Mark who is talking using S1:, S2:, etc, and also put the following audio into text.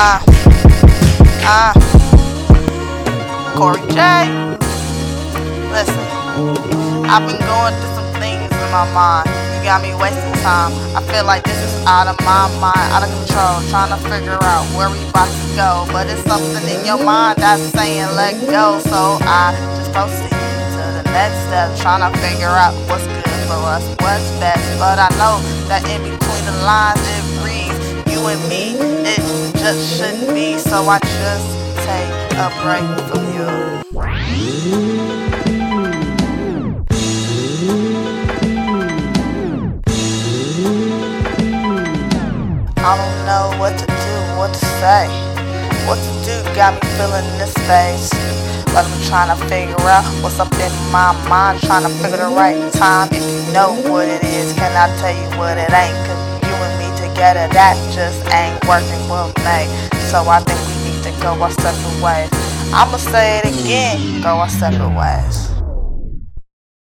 S1: Uh, uh, Cori.Jaye. Listen, I've been going through some things in my mind. You got me wasting time. I feel like this is out of my mind, out of control. Trying to figure out where we about to go. But it's something in your mind that's saying let go. So I just proceed to the next step. Trying to figure out what's good for us, what's best. But I know that in between the lines it reads you and me. It shouldn't be. So I just take a break from you. I don't know what to do, what to say. What to do got me feeling this space. But I'm trying to figure out what's up in my mind. Trying to figure the right time. If you know what it is, can I tell you what it ain't? Together, that just ain't working with me. So I think we need to go our separate ways. I'ma say it again, go our separate ways.